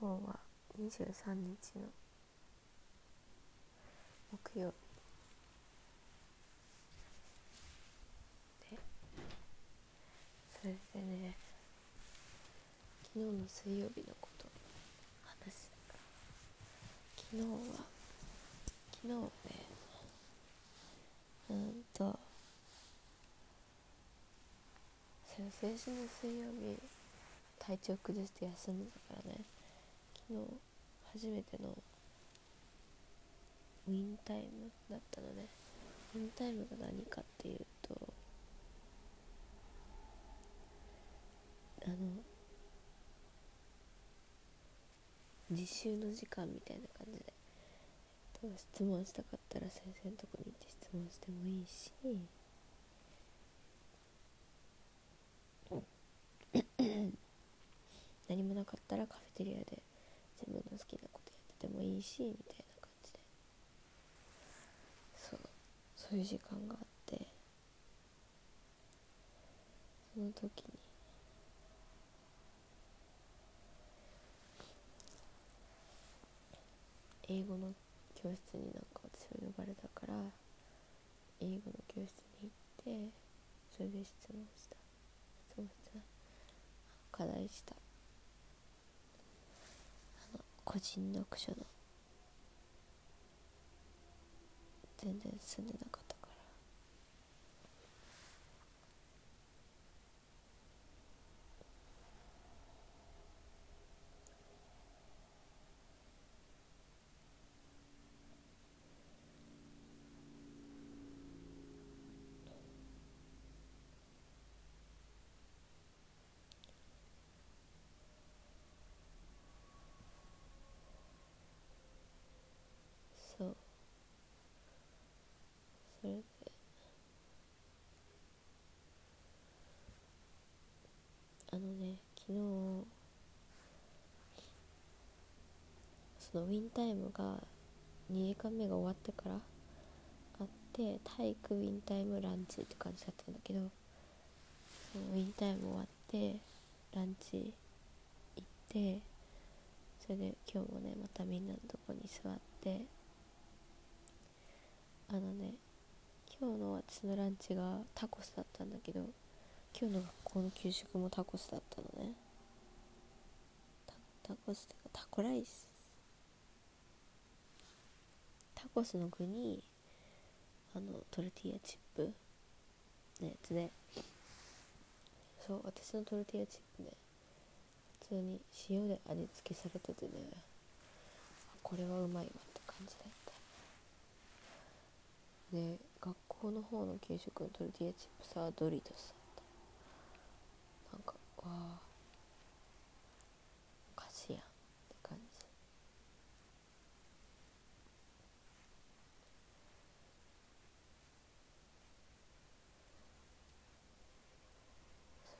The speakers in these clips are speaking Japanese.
本は23日の木曜日。でそれでね昨日の水曜日のこと話す昨日は昨日ねうんと先週の水曜日体調崩して休んでたからね。昨日初めてのウィンタイムだったのね。ウィンタイムが何かっていうとあの実習の時間みたいな感じで、えっと、質問したかったら先生のとこに行って質問してもいいし 何もなかったらカフェテリアで自分の好きなことやっててもいいしみたいな感じで。そうそういう時間があって。その時に。英語の教室になんか私は呼ばれたから英語の教室に行ってそれで質問した。質問した。課題した。個人読書の。全然進んでなかったからそうそれであのね昨日そのウィンタイムが2時間目が終わってからあって体育ウィンタイムランチって感じだったんだけどそのウィンタイム終わってランチ行ってそれで今日もねまたみんなのとこに座ってあのね今日の私のランチがタコスだったんだけど今日の学校の給食もタコスだったのね。タタコスっていうかタコライス。タコスの具にあのトルティーヤチップのやつで。そう私のトルティーヤチップね普通に塩で味付けされててねこれはうまいわって感じだった。で学校の方の給食のトルティーヤチップスはドリトスだった。なんかわあお菓子やんって感じ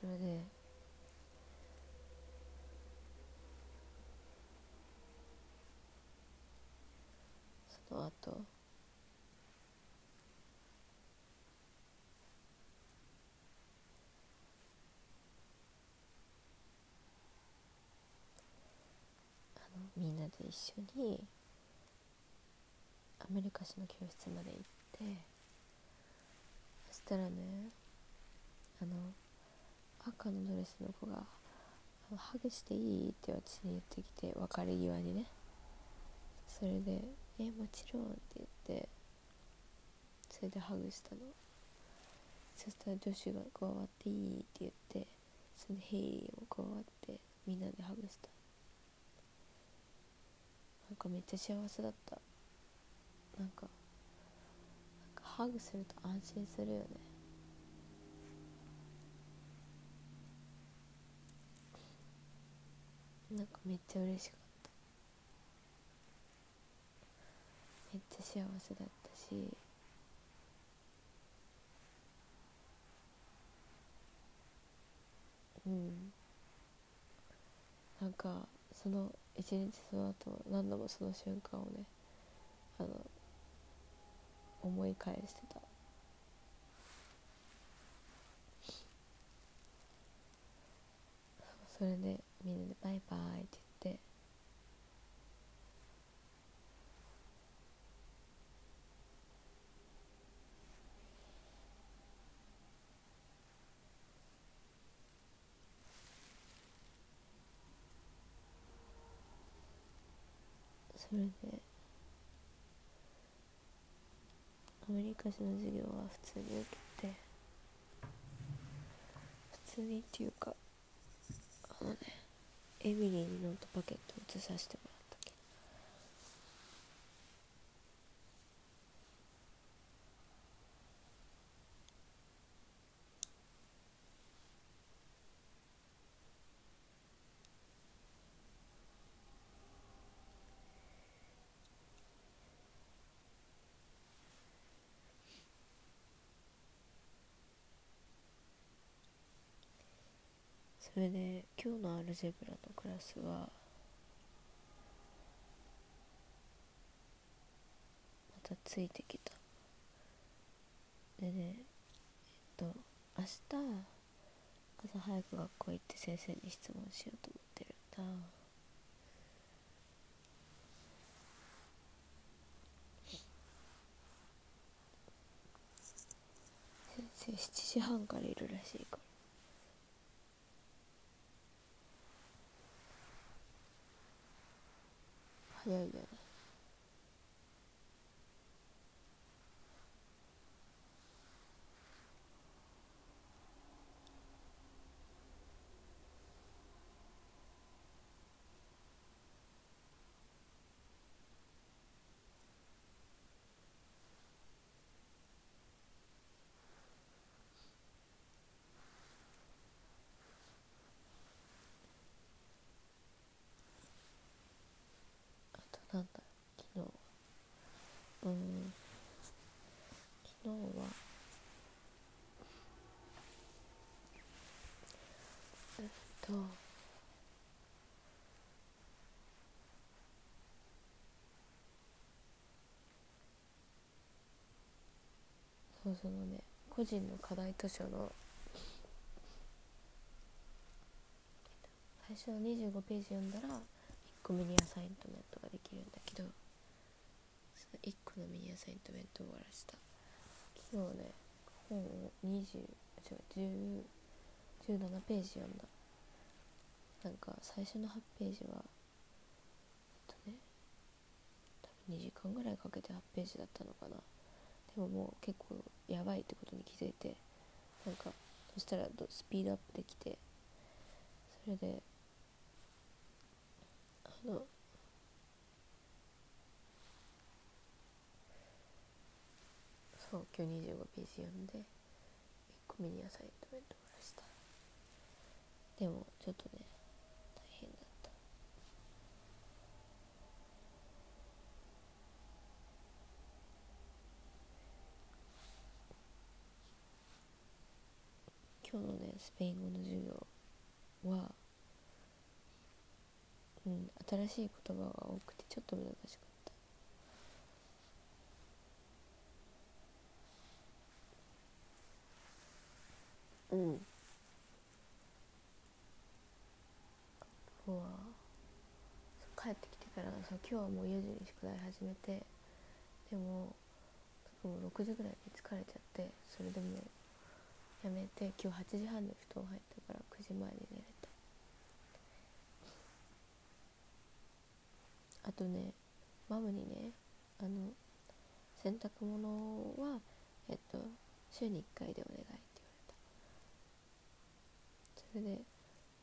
それでその後あのみんなで一緒にアメリカ史の教室まで行ってそしたらねあの赤のドレスの子が「ハグしていい?」って私に言ってきて別れ際にね。それで「えもちろん」って言ってそれでハグしたの。そしたら女子が加わっていい？って言ってそれで「ヘイ」も加わってみんなでハグしたかめっちゃ幸せだった。なんかなんかハグすると安心するよね。なんかめっちゃ嬉しかった。めっちゃ幸せだったし。うん。なんかその一日その後何度もその瞬間をねあの思い返してた。それでみんなで「バイバイ」って。それでアメリカ史の授業は普通に受けて普通にっていうかあのねエミリーにノートパケットを写させてもらそれで今日のアルジェブラのクラスはまたついてきた。でねえっと明日朝早く学校行って先生に質問しようと思ってるんだ。先生7時半からいるらしいから。早いよねあとなんだ昨日はうん昨日はえっとそうそのね。個人の課題図書の。最初の25ページ読んだら1個ミニアサイントメントができるんだけどその1個のミニアサイントメントを終わらした。昨日ね本を20違う10 17ページ読んだ。なんか最初の8ページはえっとね多分2時間ぐらいかけて8ページだったのかな。でももう結構やばいってことに気づいてなんかそしたらスピードアップできてそれであのそう今日25ページ読んで1個ミニアサイントメント終わらした。でもちょっとね大変だった今日のねスペイン語の授業はうん新しい言葉が多くてちょっと難しかった。うん。とは帰ってきてからそう今日はもう4時に宿題始めてでも多分6時ぐらいに疲れちゃってそれでもやめて今日8時半に布団入ったから9時前に寝れた。あとねマムにねあの洗濯物はえっと週に1回でお願いって言われた。それで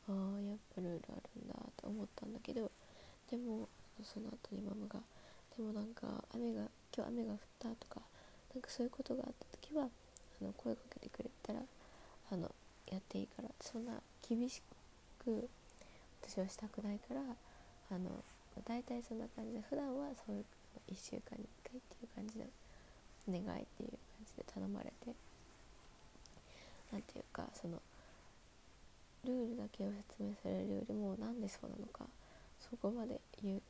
ああやっぱルールあるんだと思ったんだけどでもその後にママがでもなんか雨が今日雨が降ったとかなんかそういうことがあった時はあの声かけてくれたらあのやっていいからそんな厳しく私はしたくないからあの大体そんな感じで普段はそういう1週間に1回っていう感じで願いっていう感じで頼まれてなんていうかそのルールだけを説明されるよりもなんでそうなのかそこまで言っ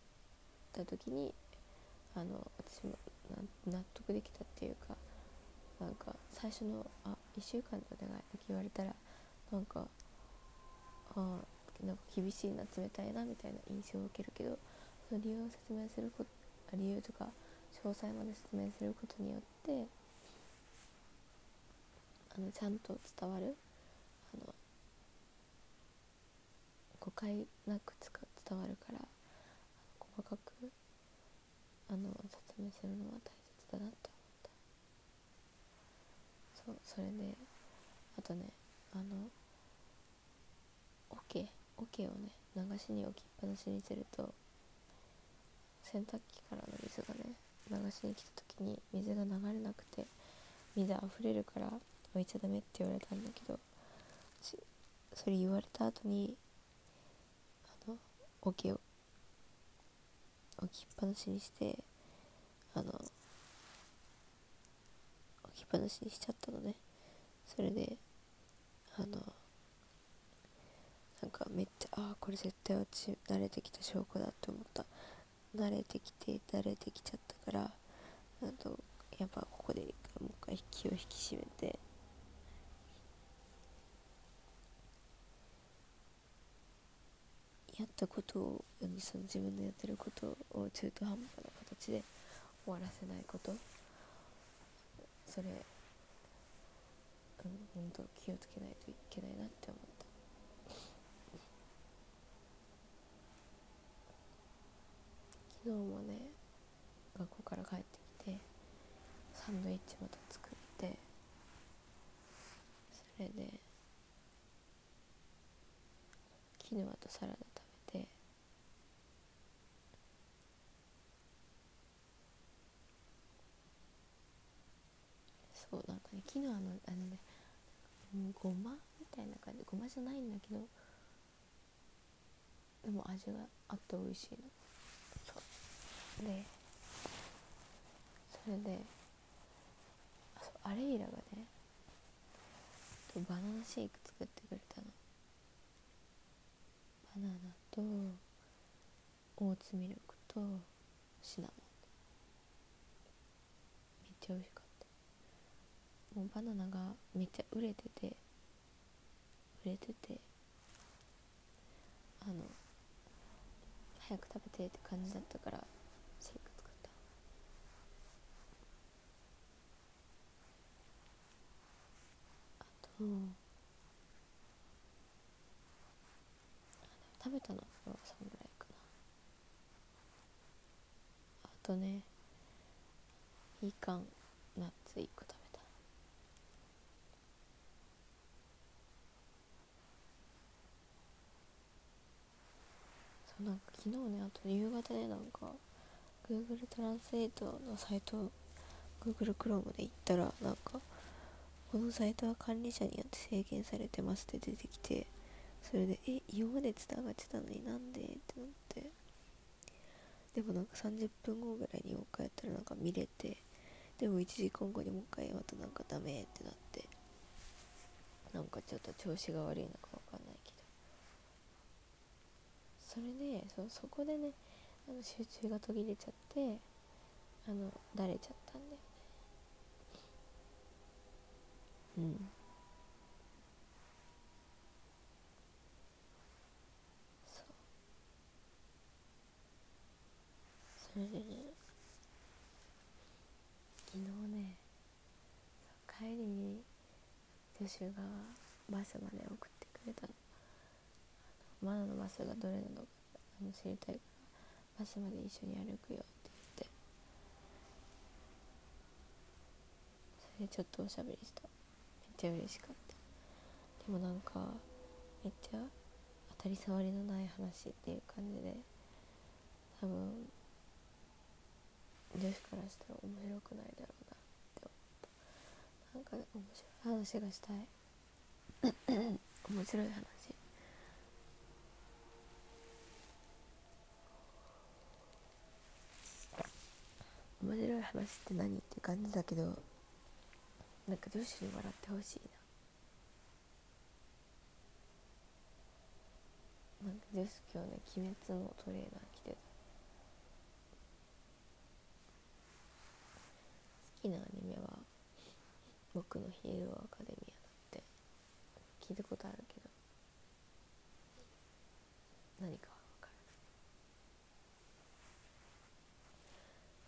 た時にあの私も納得できたか最初の「あ1週間でお願い」って言われたらなんかあなんか厳しいな冷たいなみたいな印象を受けるけどその理由を説明すること理由とか詳細まで説明することによってあのちゃんと伝わるあの誤解なくつか伝わるから細かくあの説明するのは大切だなって思ったそうそれであとねあの桶桶をね流しに置きっぱなしにすると洗濯機からの水がね流しに来た時に水が流れなくて水あふれるから置いちゃダメって言われたんだけどそれ言われた後にあの桶を置きっぱなしにしてあのきっぱなしにしちゃったのね。それであのなんかめっちゃああこれ絶対私慣れてきた証拠だって思った。慣れてきて慣れてきちゃったからあとやっぱここでもう一回気を引き締めて。やったことをその自分のやってることを中途半端な形で終わらせないこと。それうん本当気をつけないといけないなって思った。昨日もね学校から帰ってきてサンドイッチまた作ってそれでキヌアとサラダ食べてそうなんかねキヌアのあのねごまみたいな感じごまじゃないんだけどでも味があって美味しいの。そう。でそれであそうアレイラがねバナナシェイク作ってくれたの。バナナとオーツミルクとシナモン。めっちゃ美味しかった。もうバナナがめっちゃ売れてて売れててあの早く食べてって感じだったからシェイク作った。あと食べたのはそんぐらいかな。あとねいかんナッツ1個食べたなんか昨日ねあと夕方でなんか Google トランスレートのサイト Google Chrome で行ったらなんかこのサイトは管理者によって制限されてますって出てきてそれでえ今までつながってたのになんでってなって。でもなんか30分後ぐらいにもう一回やったらなんか見れてでも1時間後にもう一回またなんかダメってなって。なんかちょっと調子が悪いのかわかんないけどそれでそそこでねあの集中が途切れちゃってあのだれちゃったんだよね。うん。そう。それでね昨日ね帰りに助手がバスまで送ってくれたの。マナのバスがどれなのかあの知りたいからバスまで一緒に歩くよって言って。それでちょっとおしゃべりした。めっちゃ嬉しかった。でもなんかめっちゃ当たり障りのない話っていう感じで多分女子からしたら面白くないだろうなって思った。なんか面白い話がしたい。面白い話。面白い話って何って感じだけどなんか女子に笑ってほしいな。なんか女子今日ね「鬼滅」のトレーナー着てた。好きなアニメは「僕のヒーローアカデミア」だって聞いたことあるけど何かは分か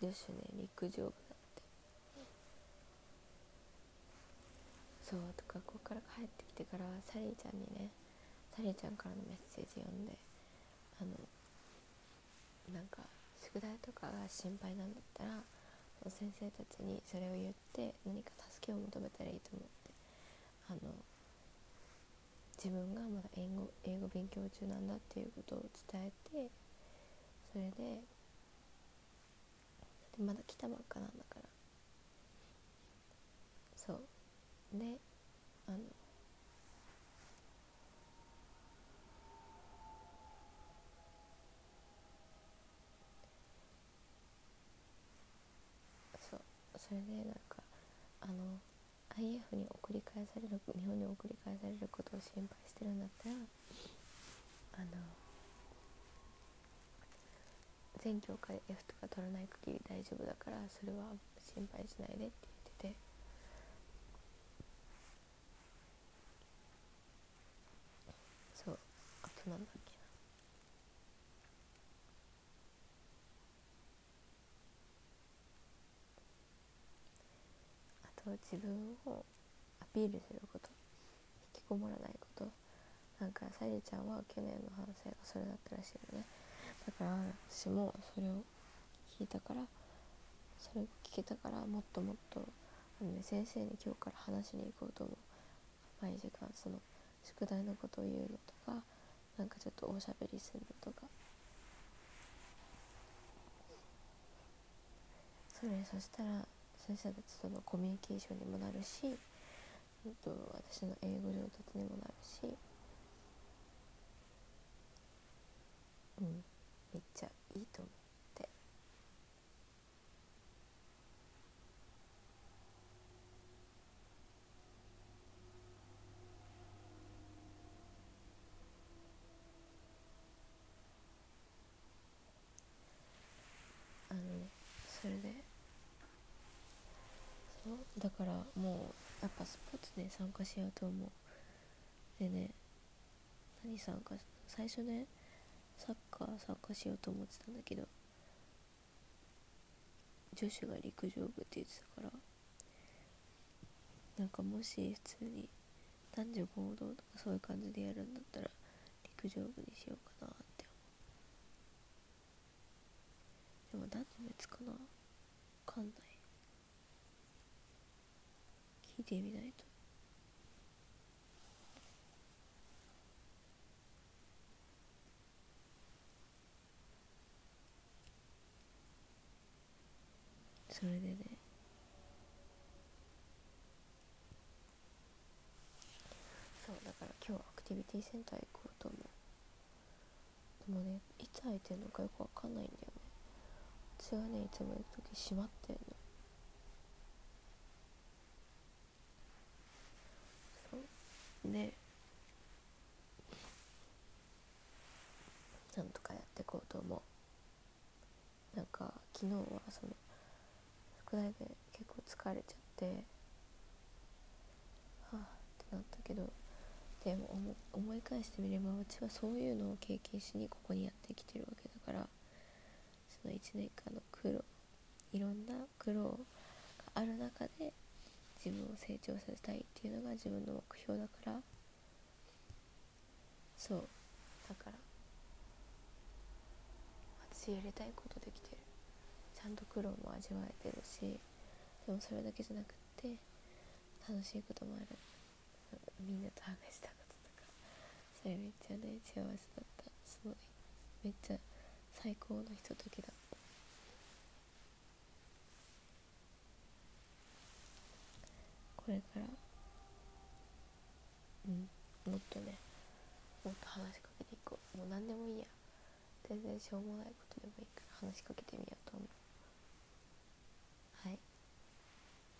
らない女子ね陸上部だって。そうと学校から帰ってきてからサリーちゃんにねサリーちゃんからのメッセージ読んであのなんか宿題とかが心配なんだったら先生たちにそれを言って何か助けを求めたらいいと思ってあの自分がまだ英語英語勉強中なんだっていうことを伝えてそれででまだ来たばっかなんだから。そう。であのそう。それでなんかあの IF に送り返される日本に送り返されることを心配してるんだったらあの全教科で F とか取らない限り大丈夫だからそれは心配しないでって言ってて。そうあとなんだっけな。あと自分をアピールすること。引きこもらないこと。なんかさゆちゃんは去年の反省がそれだったらしいのね。だから私もそれを聞いたからそれを聞けたからもっともっとあの、ね、先生に今日から話しに行こうと思う。毎時間その宿題のことを言うのとかなんかちょっとおしゃべりするのとか。それそしたら先生たちとのコミュニケーションにもなるし、えっと、私の英語上達にもなるし。うん。めっちゃいいと思って。あのそれで。そうだからもうやっぱスポーツで参加しようと思う。でね何参加最初ねサッカー参加しようと思ってたんだけど女子が陸上部って言ってたからなんかもし普通に男女合同とかそういう感じでやるんだったら陸上部にしようかなって思う。でも男女別かな？わかんない。聞いてみないと。それでね。そうだから今日アクティビティセンター行こうと思う。でもねいつ空いてるのかよくわかんないんだよね。私がねいつも行く時閉まってんの。そう。でなんとかやっていこうと思う。なんか昨日はその宿題で結構疲れちゃってはあってなったけどでも思思い返してみればうちはそういうのを経験しにここにやってきてるわけだからその1年間の苦労いろんな苦労がある中で自分を成長させたいっていうのが自分の目標だからそうだから私やりたいことできてる。ちゃんと苦労も味わえてるしでもそれだけじゃなくって楽しいこともある。みんなと話したこととかそれめっちゃね幸せだった。すごいめっちゃ最高のひとときだった。これからうんもっとねもっと話しかけていこう。もう何でもいいや。全然しょうもないことでもいいから話しかけてみようと思うはい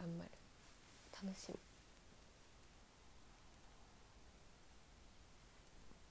頑張る。楽しみ。